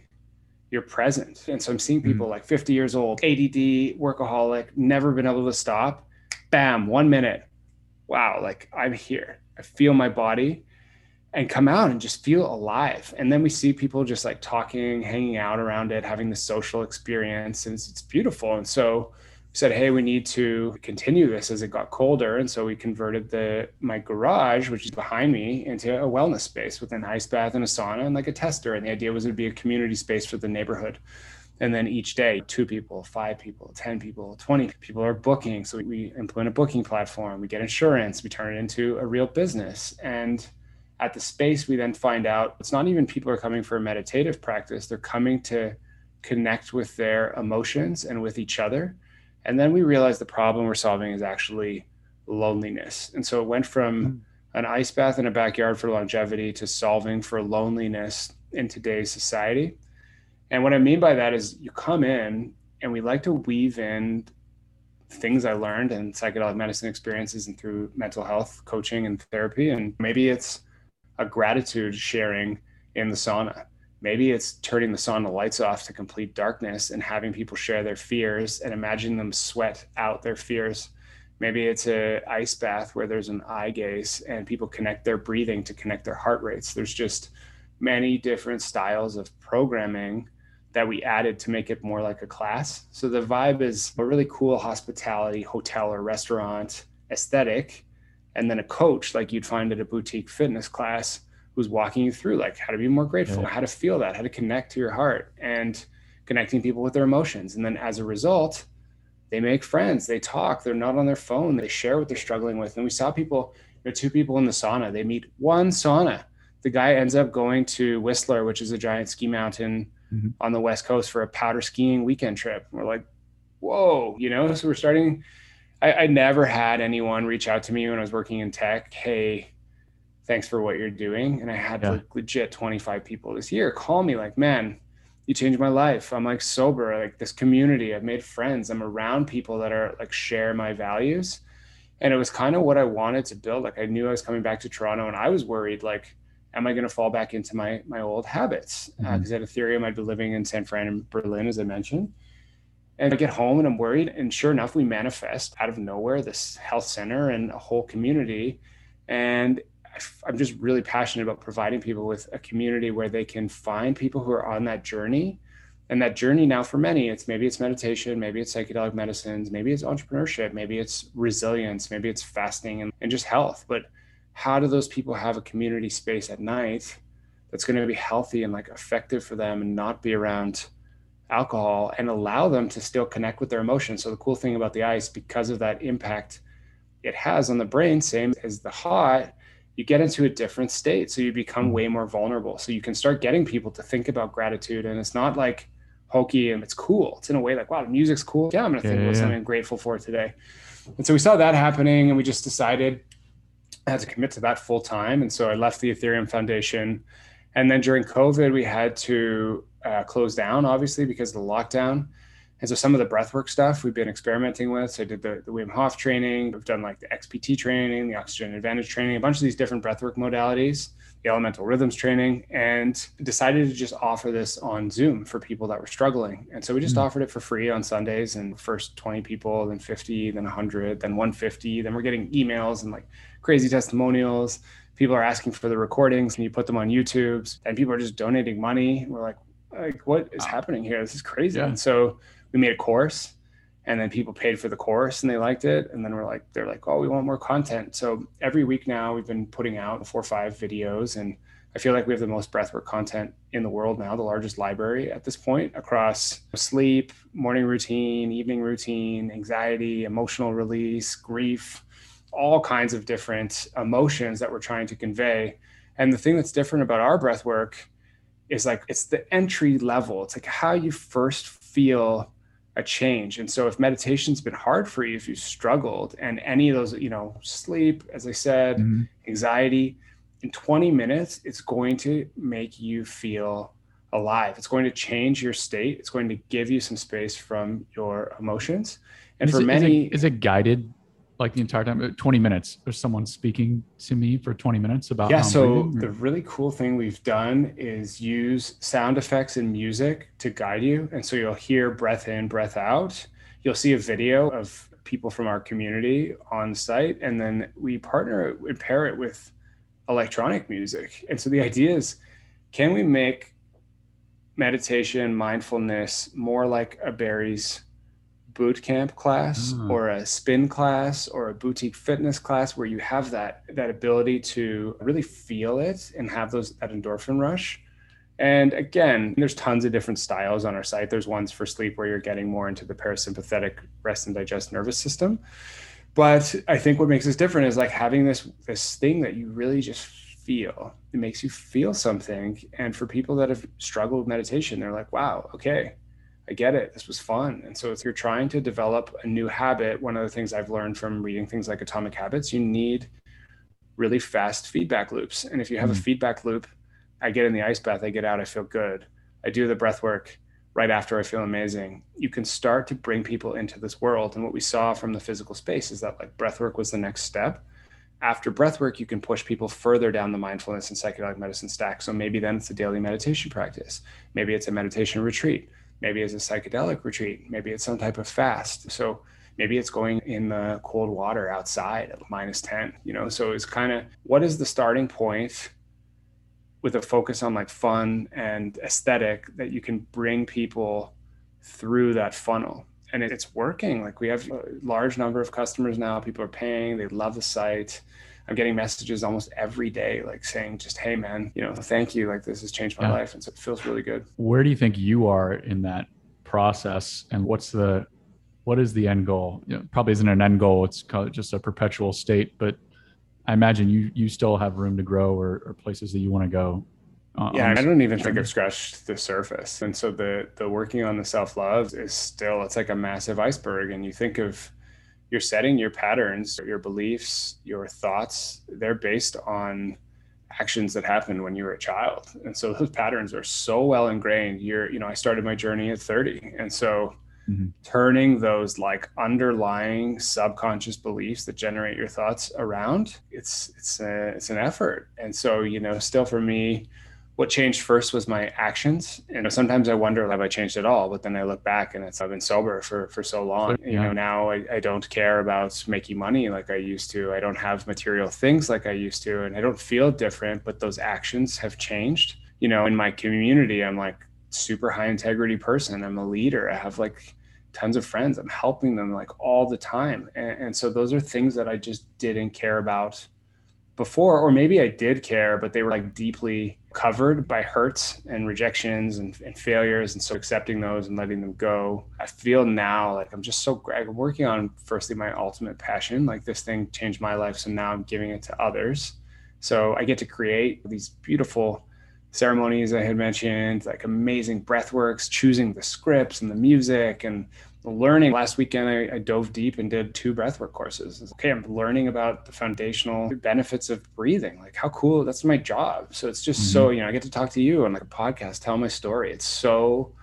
Speaker 2: you're present. And so I'm seeing people mm-hmm. like 50 years old, ADD, workaholic, never been able to stop. Bam, one minute. Wow, like I'm here. I feel my body and come out and just feel alive. And then we see people just like talking, hanging out around it, having the social experience, and it's, it's beautiful. And so said, hey, we need to continue this as it got colder. And so we converted the my garage, which is behind me, into a wellness space with an ice bath and a sauna and like a tester. And the idea was it'd be a community space for the neighborhood. And then each day, two people, five people, 10 people, 20 people are booking. So we implement a booking platform, we get insurance, we turn it into a real business. And at the space, we then find out it's not even people are coming for a meditative practice, they're coming to connect with their emotions and with each other and then we realized the problem we're solving is actually loneliness. And so it went from hmm. an ice bath in a backyard for longevity to solving for loneliness in today's society. And what I mean by that is you come in and we like to weave in things I learned and psychedelic medicine experiences and through mental health coaching and therapy. And maybe it's a gratitude sharing in the sauna maybe it's turning the sauna lights off to complete darkness and having people share their fears and imagine them sweat out their fears. Maybe it's a ice bath where there's an eye gaze and people connect their breathing to connect their heart rates. There's just many different styles of programming that we added to make it more like a class. So the vibe is a really cool hospitality hotel or restaurant aesthetic. And then a coach like you'd find at a boutique fitness class who's walking you through like how to be more grateful, yeah. how to feel that, how to connect to your heart and connecting people with their emotions. And then as a result, they make friends, they talk, they're not on their phone, they share what they're struggling with. And we saw people, there are two people in the sauna, they meet one sauna. The guy ends up going to Whistler, which is a giant ski mountain mm-hmm. on the West Coast for a powder skiing weekend trip. And we're like, whoa, you know, so we're starting. I, I never had anyone reach out to me when I was working in tech. Hey, thanks for what you're doing. And I had yeah. like legit 25 people this year call me like, man, you changed my life. I'm like sober, like this community. I've made friends. I'm around people that are like share my values. And it was kind of what I wanted to build. Like I knew I was coming back to Toronto and I was worried, like, am I going to fall back into my my old habits? Because uh, mm-hmm. uh, at Ethereum, I'd been living in San Fran and Berlin, as I mentioned. And I get home and I'm worried. And sure enough, we manifest out of nowhere this health center and a whole community. And I'm just really passionate about providing people with a community where they can find people who are on that journey. And that journey now for many, it's maybe it's meditation, maybe it's psychedelic medicines, maybe it's entrepreneurship, maybe it's resilience, maybe it's fasting and, and just health. But how do those people have a community space at night that's going to be healthy and like effective for them and not be around alcohol and allow them to still connect with their emotions? So the cool thing about the ice, because of that impact it has on the brain, same as the hot, you get into a different state. So you become hmm. way more vulnerable. So you can start getting people to think about gratitude. And it's not like hokey and it's cool. It's in a way like, wow, the music's cool. Yeah, I'm going to think yeah, about yeah. something I'm grateful for today. And so we saw that happening and we just decided I had to commit to that full time. And so I left the Ethereum Foundation. And then during COVID, we had to uh, close down, obviously, because of the lockdown. And so some of the breathwork stuff we've been experimenting with. So I did the, the Wim Hof training. We've done like the XPT training, the Oxygen Advantage training, a bunch of these different breathwork modalities, the Elemental Rhythms training, and decided to just offer this on Zoom for people that were struggling. And so we just mm-hmm. offered it for free on Sundays and first 20 people, then 50, then 100, then 150. Then we're getting emails and like crazy testimonials. People are asking for the recordings and you put them on YouTube and people are just donating money. We're like, like what is happening here? This is crazy. Yeah. And so we made a course and then people paid for the course and they liked it and then we're like they're like oh we want more content. So every week now we've been putting out four or five videos and i feel like we have the most breathwork content in the world now the largest library at this point across sleep morning routine evening routine anxiety emotional release grief all kinds of different emotions that we're trying to convey. And the thing that's different about our breathwork is like it's the entry level. It's like how you first feel a change. And so if meditation's been hard for you, if you've struggled and any of those, you know, sleep, as I said, mm-hmm. anxiety, in 20 minutes, it's going to make you feel alive. It's going to change your state. It's going to give you some space from your emotions. And
Speaker 1: is
Speaker 2: for
Speaker 1: it,
Speaker 2: many,
Speaker 1: is it, is it guided like the entire time? Uh, 20 minutes. There's someone speaking to me for 20 minutes about.
Speaker 2: Yeah. so the really cool thing we've done is use sound effects and music to guide you. And so you'll hear breath in, breath out. You'll see a video of people from our community on site. And then we partner and pair it with electronic music. And so the idea is, can we make meditation, mindfulness more like a Barry's boot camp class mm. or a spin class or a boutique fitness class where you have that that ability to really feel it and have those that endorphin rush. And again there's tons of different styles on our site. There's ones for sleep where you're getting more into the parasympathetic rest and digest nervous system. But i think what makes us different is like having this this thing that you really just feel. It makes you feel something. And for people that have struggled with meditation they're like wow okay I get it. This was fun. And so if you're trying to develop a new habit, one of the things I've learned from reading things like Atomic Habits, you need really fast feedback loops. And if you have mm. a feedback loop, I get in the ice bath, I get out, I feel good. I do the breath work right after I feel amazing. You can start to bring people into this world. And what we saw from the physical space is that like breath work was the next step. After breath work, you can push people further down the mindfulness and psychedelic medicine stack. So maybe then it's a daily meditation practice. Maybe it's a meditation retreat Maybe it's a psychedelic retreat. Maybe it's some type of fast. So maybe it's going in the cold water outside at minus 10, you know? So it's kind of what is the starting point with a focus on like fun and aesthetic that you can bring people through that funnel and it's working like we have a large number of customers now people are paying they love the site I'm getting messages almost every day, like saying just, "Hey, man, you know, thank you. Like this has changed my yeah. life," and so it feels really good.
Speaker 1: Where do you think you are in that process, and what's the what is the end goal? You know, probably isn't an end goal; it's just a perpetual state. But I imagine you you still have room to grow or, or places that you want to go.
Speaker 2: Uh, yeah, I don't even think I've scratched the surface. And so the the working on the self love is still it's like a massive iceberg. And you think of you're setting your patterns, your beliefs, your thoughts, they're based on actions that happened when you were a child. And so those patterns are so well ingrained. You're, you know, I started my journey at 30. And so mm-hmm. turning those like underlying subconscious beliefs that generate your thoughts around, it's it's a, it's an effort. And so, you know, still for me, what changed first was my actions. And sometimes I wonder, have I changed at all? But then I look back and it's, I've been sober for, for so long. You know, now I, I don't care about making money like I used to. I don't have material things like I used to. And I don't feel different, but those actions have changed. You know, in my community, I'm like super high integrity person. I'm a leader. I have like tons of friends. I'm helping them like all the time. And, and so those are things that I just didn't care about before, or maybe I did care, but they were like deeply covered by hurts and rejections and, and, failures. And so accepting those and letting them go. I feel now like I'm just so I'm working on firstly my ultimate passion. Like this thing changed my life. So now I'm giving it to others. So I get to create these beautiful ceremonies I had mentioned, like amazing breath works, choosing the scripts and the music and learning. Last weekend I, I, dove deep and did two breathwork courses. Okay i'm learning about the foundational benefits of breathing. Like how cool that's my job. So it's just mm-hmm. so you know i get to talk to you on like a podcast tell my story. It's so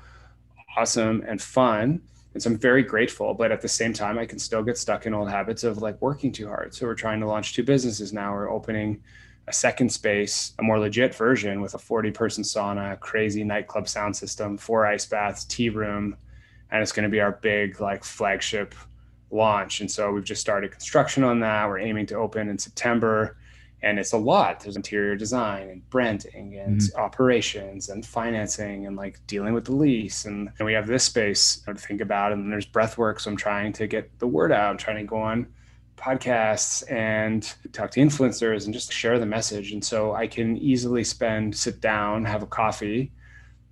Speaker 2: awesome and fun. And so i'm very grateful but at the same time i can still get stuck in old habits of like working too hard. So we're trying to launch two businesses now. We're opening a second space, a more legit version with a 40 person sauna, crazy nightclub sound system, four ice baths, tea room, and it's going to be our big like flagship launch. And so we've just started construction on that. We're aiming to open in September. And it's a lot. There's interior design and branding and mm-hmm. operations and financing and like dealing with the lease. And, and we have this space to think about. And there's breath work. So I'm trying to get the word out. I'm trying to go on podcasts and talk to influencers and just share the message. And so I can easily spend, sit down, have a coffee,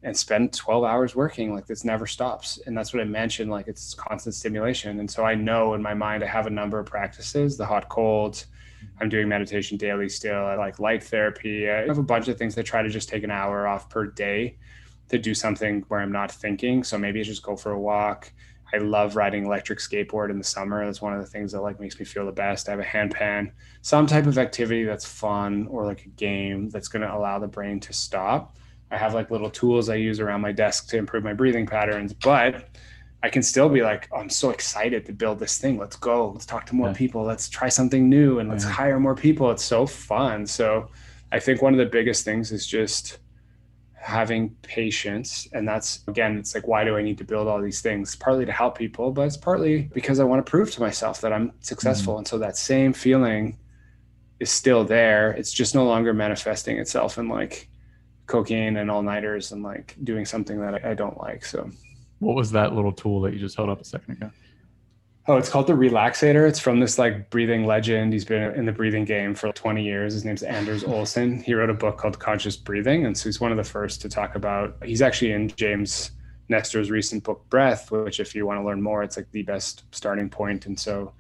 Speaker 2: and spend 12 hours working like this never stops. And that's what i mentioned like it's constant stimulation. And so i know in my mind i have a number of practices the hot cold. Mm-hmm. I'm doing meditation daily still. I like light therapy. I have a bunch of things that try to just take an hour off per day to do something where i'm not thinking. So maybe I just go for a walk. I love riding electric skateboard in the summer. That's one of the things that like makes me feel the best. I have a handpan, some type of activity that's fun or like a game that's going to allow the brain to stop. I have like little tools I use around my desk to improve my breathing patterns, but I can still be like, oh, I'm so excited to build this thing. Let's go. Let's talk to more yeah. people. Let's try something new and let's yeah. hire more people. It's so fun. So I think one of the biggest things is just having patience. And that's, again, it's like, why do I need to build all these things? Partly to help people, but it's partly because I want to prove to myself that I'm successful. Mm-hmm. And so that same feeling is still there. It's just no longer manifesting itself in like cocaine and all nighters and like doing something that I don't like. So,
Speaker 1: what was that little tool that you just held up a second ago?
Speaker 2: Oh, it's called the Relaxator. It's from this like breathing legend. He's been in the breathing game for 20 years. His name's Anders Olsson. He wrote a book called Conscious Breathing. And so he's one of the first to talk about, he's actually in James Nestor's recent book, Breath, which, if you want to learn more, it's like the best starting point. And so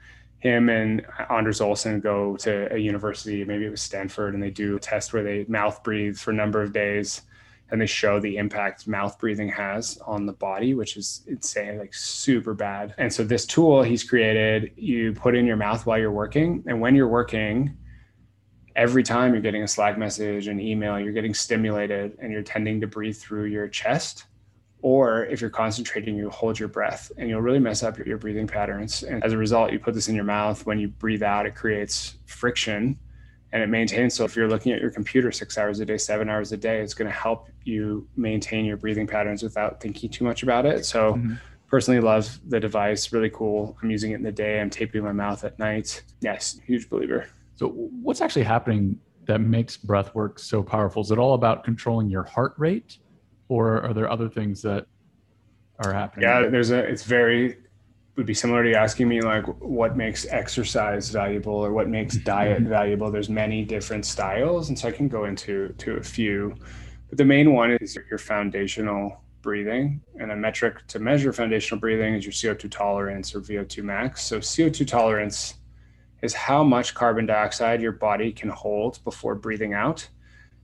Speaker 2: him and Anders Olsson go to a university, maybe it was Stanford, and they do a test where they mouth breathe for a number of days and they show the impact mouth breathing has on the body, which is insane, like super bad. And so this tool he's created, you put in your mouth while you're working, and when you're working, every time you're getting a Slack message, an email, you're getting stimulated, and you're tending to breathe through your chest. Or if you're concentrating, you hold your breath, and you'll really mess up your, your breathing patterns. And as a result, you put this in your mouth. When you breathe out, it creates friction and it maintains. So if you're looking at your computer six hours a day, seven hours a day, it's going to help you maintain your breathing patterns without thinking too much about it. So mm-hmm. personally love the device, really cool. I'm using it in the day. I'm taping my mouth at night. Yes, huge believer.
Speaker 1: So what's actually happening that makes breath work so powerful? Is it all about controlling your heart rate or are there other things that are happening?
Speaker 2: Yeah, there's a, it's very would be similar to asking me like what makes exercise valuable or what makes mm-hmm. diet valuable there's many different styles and so i can go into to a few but the main one is your foundational breathing and a metric to measure foundational breathing is your co2 tolerance or vo2 max so co2 tolerance is how much carbon dioxide your body can hold before breathing out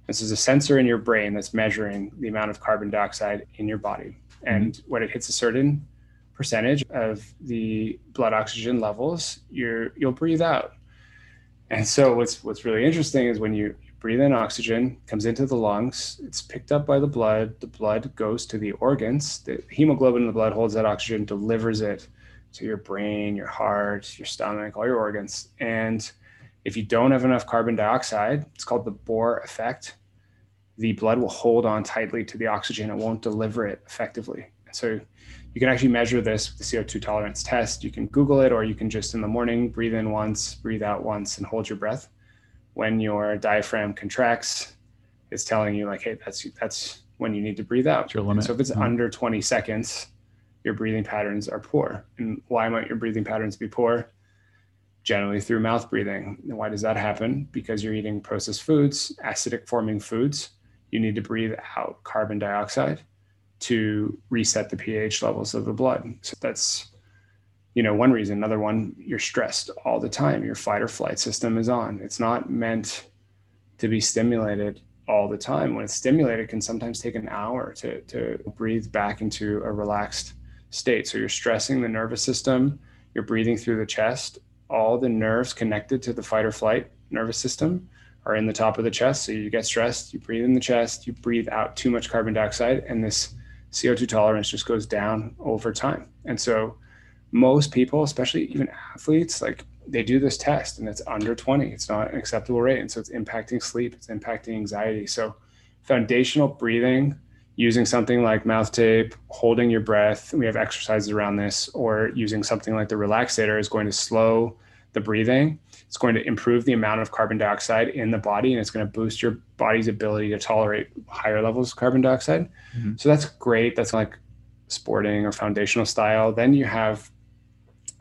Speaker 2: this is a sensor in your brain that's measuring the amount of carbon dioxide in your body and mm-hmm. when it hits a certain percentage of the blood oxygen levels, you're you'll breathe out. And so what's what's really interesting is when you breathe in oxygen, comes into the lungs, it's picked up by the blood, the blood goes to the organs, the hemoglobin in the blood holds that oxygen, delivers it to your brain, your heart, your stomach, all your organs. And if you don't have enough carbon dioxide, it's called the Bohr effect. The blood will hold on tightly to the oxygen. It won't deliver it effectively. So you can actually measure this with the CO2 tolerance test. You can Google it, or you can just in the morning breathe in once, breathe out once, and hold your breath. When your diaphragm contracts, it's telling you like, hey, that's that's when you need to breathe out.
Speaker 1: Your limit.
Speaker 2: So if it's mm-hmm. under 20 seconds, your breathing patterns are poor. And why might your breathing patterns be poor? Generally through mouth breathing. And why does that happen? Because you're eating processed foods, acidic forming foods. You need to breathe out carbon dioxide to reset the pH levels of the blood. So that's you know one reason. Another one, you're stressed all the time. Your fight or flight system is on. It's not meant to be stimulated all the time. When it's stimulated, it can sometimes take an hour to to breathe back into a relaxed state. So you're stressing the nervous system. You're breathing through the chest. All the nerves connected to the fight or flight nervous system are in the top of the chest. So you get stressed, you breathe in the chest, you breathe out too much carbon dioxide, and this CO2 tolerance just goes down over time. And so most people, especially even athletes, like they do this test and it's under 20. It's not an acceptable rate. And so it's impacting sleep, it's impacting anxiety. So foundational breathing, using something like mouth tape, holding your breath, we have exercises around this, or using something like the relaxator is going to slow the breathing. It's going to improve the amount of carbon dioxide in the body and it's going to boost your body's ability to tolerate higher levels of carbon dioxide. Mm-hmm. So that's great. That's like sporting or foundational style. Then you have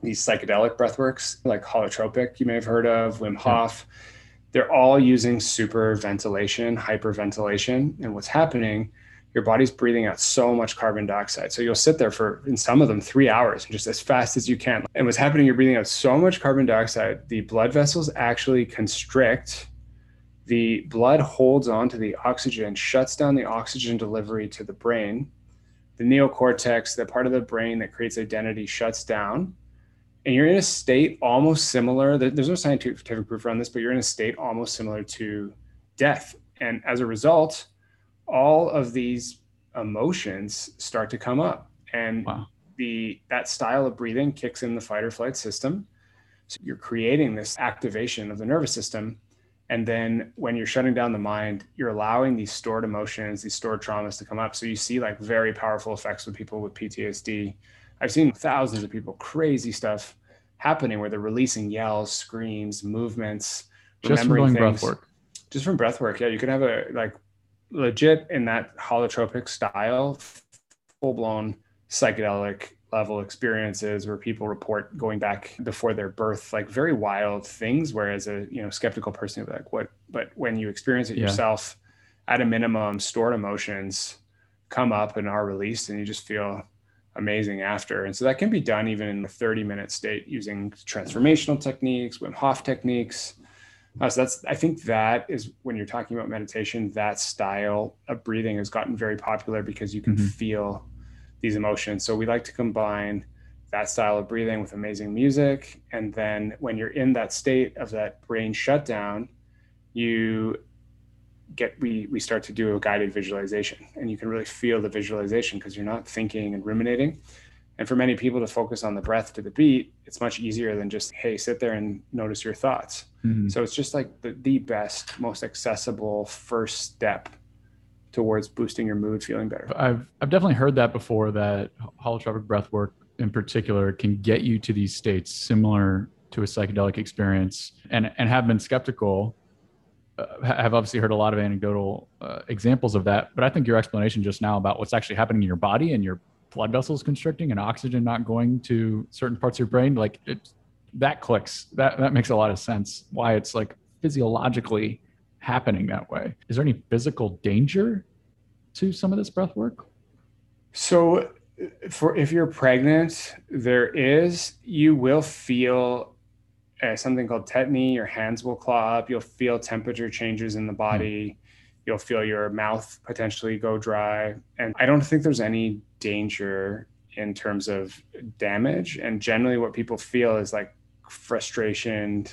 Speaker 2: these psychedelic breathworks like holotropic, you may have heard of, Wim Hof. Yeah. They're all using super ventilation, hyperventilation. And what's happening your body's breathing out so much carbon dioxide. So you'll sit there for, in some of them, three hours and just as fast as you can. And what's happening, you're breathing out so much carbon dioxide, the blood vessels actually constrict. The blood holds on to the oxygen, shuts down the oxygen delivery to the brain. the neocortex, the part of the brain that creates identity, shuts down. And you're in a state almost similar. There's no scientific proof around this, but you're in a state almost similar to death. And as a result, all of these emotions start to come up. And wow. the that style of breathing kicks in the fight or flight system. So you're creating this activation of the nervous system and then when you're shutting down the mind, you're allowing these stored emotions, these stored traumas to come up. So you see like very powerful effects with people with PTSD. I've seen thousands of people, crazy stuff happening where they're releasing yells, screams, movements,
Speaker 1: just from doing breath work.
Speaker 2: Just from breath work. Yeah. You can have a like legit in that holotropic style, full blown psychedelic level experiences where people report going back before their birth like very wild things whereas a you know skeptical person would be like what but when you experience it yeah. yourself at a minimum stored emotions come up and are released and you just feel amazing after and so that can be done even in a 30 minute state using transformational techniques wim hof techniques uh, so that's i think that is when you're talking about meditation that style of breathing has gotten very popular because you can mm-hmm. feel these emotions. So we like to combine that style of breathing with amazing music. And then when you're in that state of that brain shutdown, you get we we start to do a guided visualization and you can really feel the visualization because you're not thinking and ruminating and for many people to focus on the breath to the beat it's much easier than just hey sit there and notice your thoughts mm-hmm. so it's just like the, the best most accessible first step towards boosting your mood, feeling better.
Speaker 1: I've I've definitely heard that before. That holotropic breath work in particular can get you to these states similar to a psychedelic experience, and and have been skeptical. Uh, have obviously heard a lot of anecdotal uh, examples of that, but I think your explanation just now about what's actually happening in your body and your blood vessels constricting and oxygen not going to certain parts of your brain, like it, that clicks. That that makes a lot of sense. Why it's like physiologically happening that way. Is there any physical danger to some of this breath work?
Speaker 2: So, for if you're pregnant, there is you will feel uh, something called tetany. Your hands will claw up. You'll feel temperature changes in the body. Mm. You'll feel your mouth potentially go dry. And I don't think there's any danger in terms of damage. And generally, what people feel is like frustration,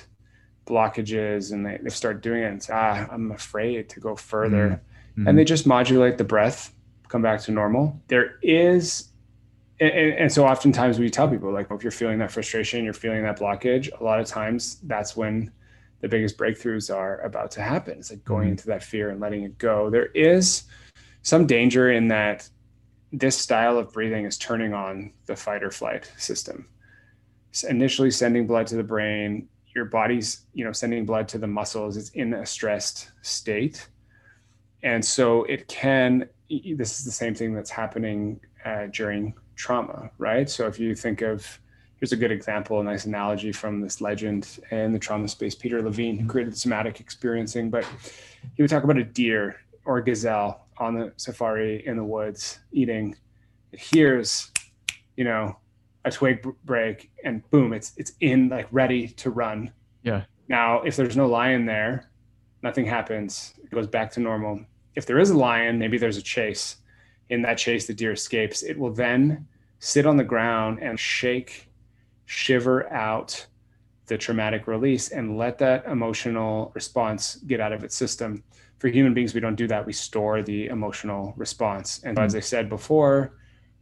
Speaker 2: blockages and they, they start doing it and say, ah, I'm afraid to go further. Mm-hmm. And they just modulate the breath, come back to normal. There is, and, and so oftentimes we tell people, like, if you're feeling that frustration, you're feeling that blockage, a lot of times that's when the biggest breakthroughs are about to happen. It's like going mm-hmm. into that fear and letting it go. There is some danger in that this style of breathing is turning on the fight or flight system. It's initially sending blood to the brain, your body's you know sending blood to the muscles it's in a stressed state and so it can this is the same thing that's happening uh, during trauma right so if you think of here's a good example a nice analogy from this legend in the trauma space. Peter levine who created somatic experiencing but he would talk about a deer or a gazelle on the safari in the woods eating. It hears you know a twig break and boom it's it's in like ready to run.
Speaker 1: Yeah.
Speaker 2: Now if there's no lion there nothing happens. It goes back to normal. If there is a lion maybe there's a chase. In that chase the deer escapes. It will then sit on the ground and shake shiver out the traumatic release and let that emotional response get out of its system. For human beings we don't do that. We store the emotional response. And mm-hmm. as i said before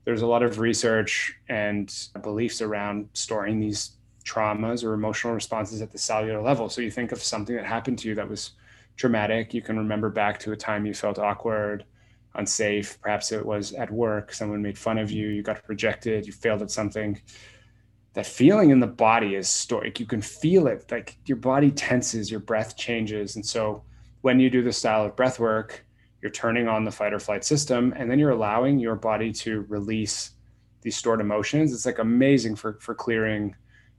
Speaker 2: there's a lot of research and beliefs around storing these traumas or emotional responses at the cellular level. So you think of something that happened to you that was traumatic, you can remember back to a time you felt awkward, unsafe, perhaps it was at work, someone made fun of you, you got rejected, you failed at something. That feeling in the body is stoic. You can feel it, like your body tenses, your breath changes. And so when you do the style of breath work, you're turning on the fight or flight system and then you're allowing your body to release these stored emotions it's like amazing for for clearing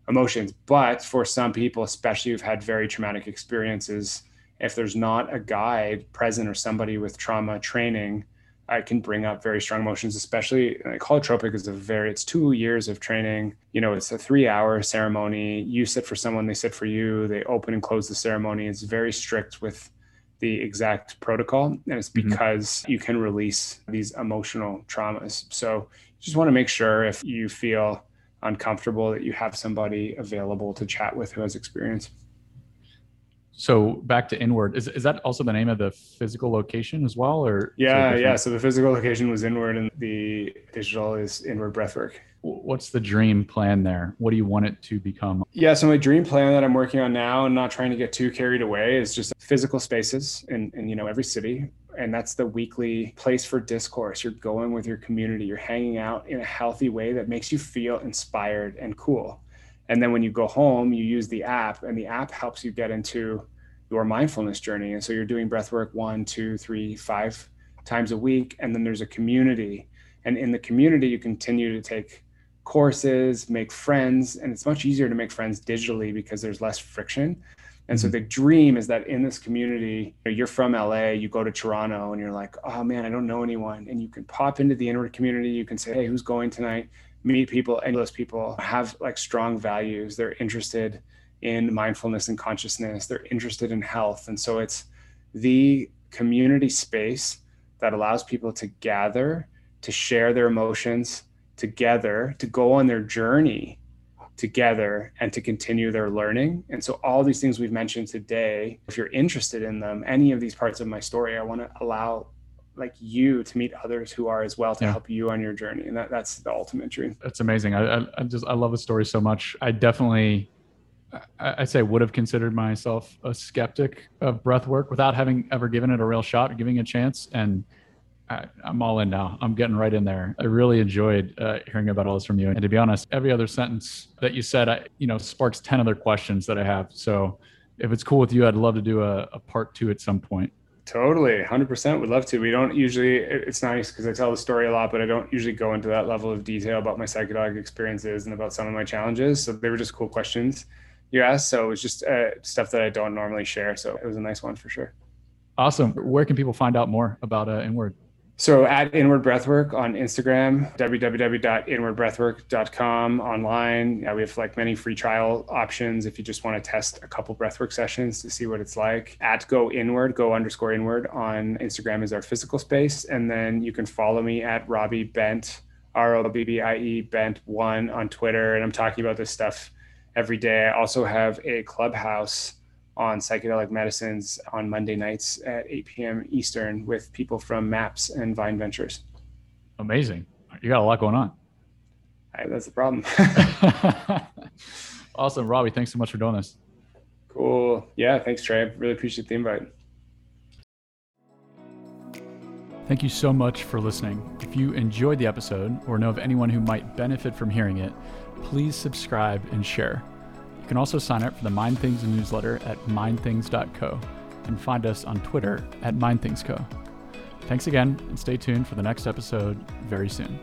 Speaker 2: emotions but for some people especially who've had very traumatic experiences if there's not a guide present or somebody with trauma training I can bring up very strong emotions, especially like holotropic is a very, it's two years of training. You know, it's a three hour ceremony. You sit for someone, they sit for you. They open and close the ceremony. It's very strict with the exact protocol. And it's
Speaker 1: Mhm.
Speaker 2: because you can release these emotional traumas. So you just want to make sure if you feel uncomfortable that you have somebody available to chat with who has experience.
Speaker 1: So back to inward. Is, is that also the name of the physical location as well, or
Speaker 2: Yeah, yeah. So the physical location was inward and the digital is inward breathwork.
Speaker 1: What's the dream plan there? What do you want it to become?
Speaker 2: Yeah, so my dream plan that I'm working on now and not trying to get too carried away is just physical spaces in, in you know every city. And that's the weekly place for discourse. You're going with your community, you're hanging out in a healthy way that makes you feel inspired and cool. And then when you go home, you use the app, and the app helps you get into your mindfulness journey. And so you're doing breath work one, two, three, five times a week. And then there's a community. And in the community, you continue to take courses, make friends, and it's much easier to make friends digitally because there's less friction. And so
Speaker 1: Mhm.
Speaker 2: the dream is that in this community, you know, you're from LA, you go to Toronto, and you're like, oh man, I don't know anyone. And you can pop into the inward community. You can say, hey, who's going tonight? Meet people, and those people have like strong values. They're interested in mindfulness and consciousness. They're interested in health. And so it's the community space that allows people to gather, to share their emotions together, to go on their journey together and to continue their learning. And so, all these things we've mentioned today, if you're interested in them, any of these parts of my story, I want to allow like you to meet others who are as well to
Speaker 1: Yeah.
Speaker 2: help you on your journey. And that, that's the ultimate dream.
Speaker 1: That's amazing. I, I, I just I love the story so much. I definitely, I, I say, would have considered myself a skeptic of breath work without having ever given it a real shot giving it a chance. And I, I'm all in now. I'm getting right in there. I really enjoyed uh, hearing about all this from you. And to be honest, every other sentence that you said, I, you know, sparks ten other questions that I have. So if it's cool with you, I'd love to do a, a part two at some point.
Speaker 2: Totally, 100% would love to. We don't usually, it's nice because I tell the story a lot, but I don't usually go into that level of detail about my psychedelic experiences and about some of my challenges. So they were just cool questions you asked. So it was just uh, stuff that I don't normally share. So it was a nice one for sure.
Speaker 1: Awesome. Where can people find out more about uh, Inward?
Speaker 2: So at Inward Breathwork on Instagram, www.inwardbreathwork.com online. Yeah, we have like many free trial options if you just want to test a couple breathwork sessions to see what it's like. At Go Inward, Go underscore Inward on Instagram is our physical space. And then you can follow me at Robbie Bent, R O B B I E Bent one on Twitter. And I'm talking about this stuff every day. I also have a clubhouse on psychedelic medicines on Monday nights at 8 p.m. Eastern with people from MAPS and Vine Ventures.
Speaker 1: Amazing. You got a lot going on.
Speaker 2: Hey, that's the problem.
Speaker 1: awesome. Robbie, thanks so much for doing this.
Speaker 2: cool. Yeah, thanks, Trey. Really appreciate the invite.
Speaker 1: Thank you so much for listening. If you enjoyed the episode or know of anyone who might benefit from hearing it, please subscribe and share. You can also sign up for the Mind Things newsletter at mindthings.co and find us on Twitter at mindthingsco. Thanks again and stay tuned for the next episode very soon.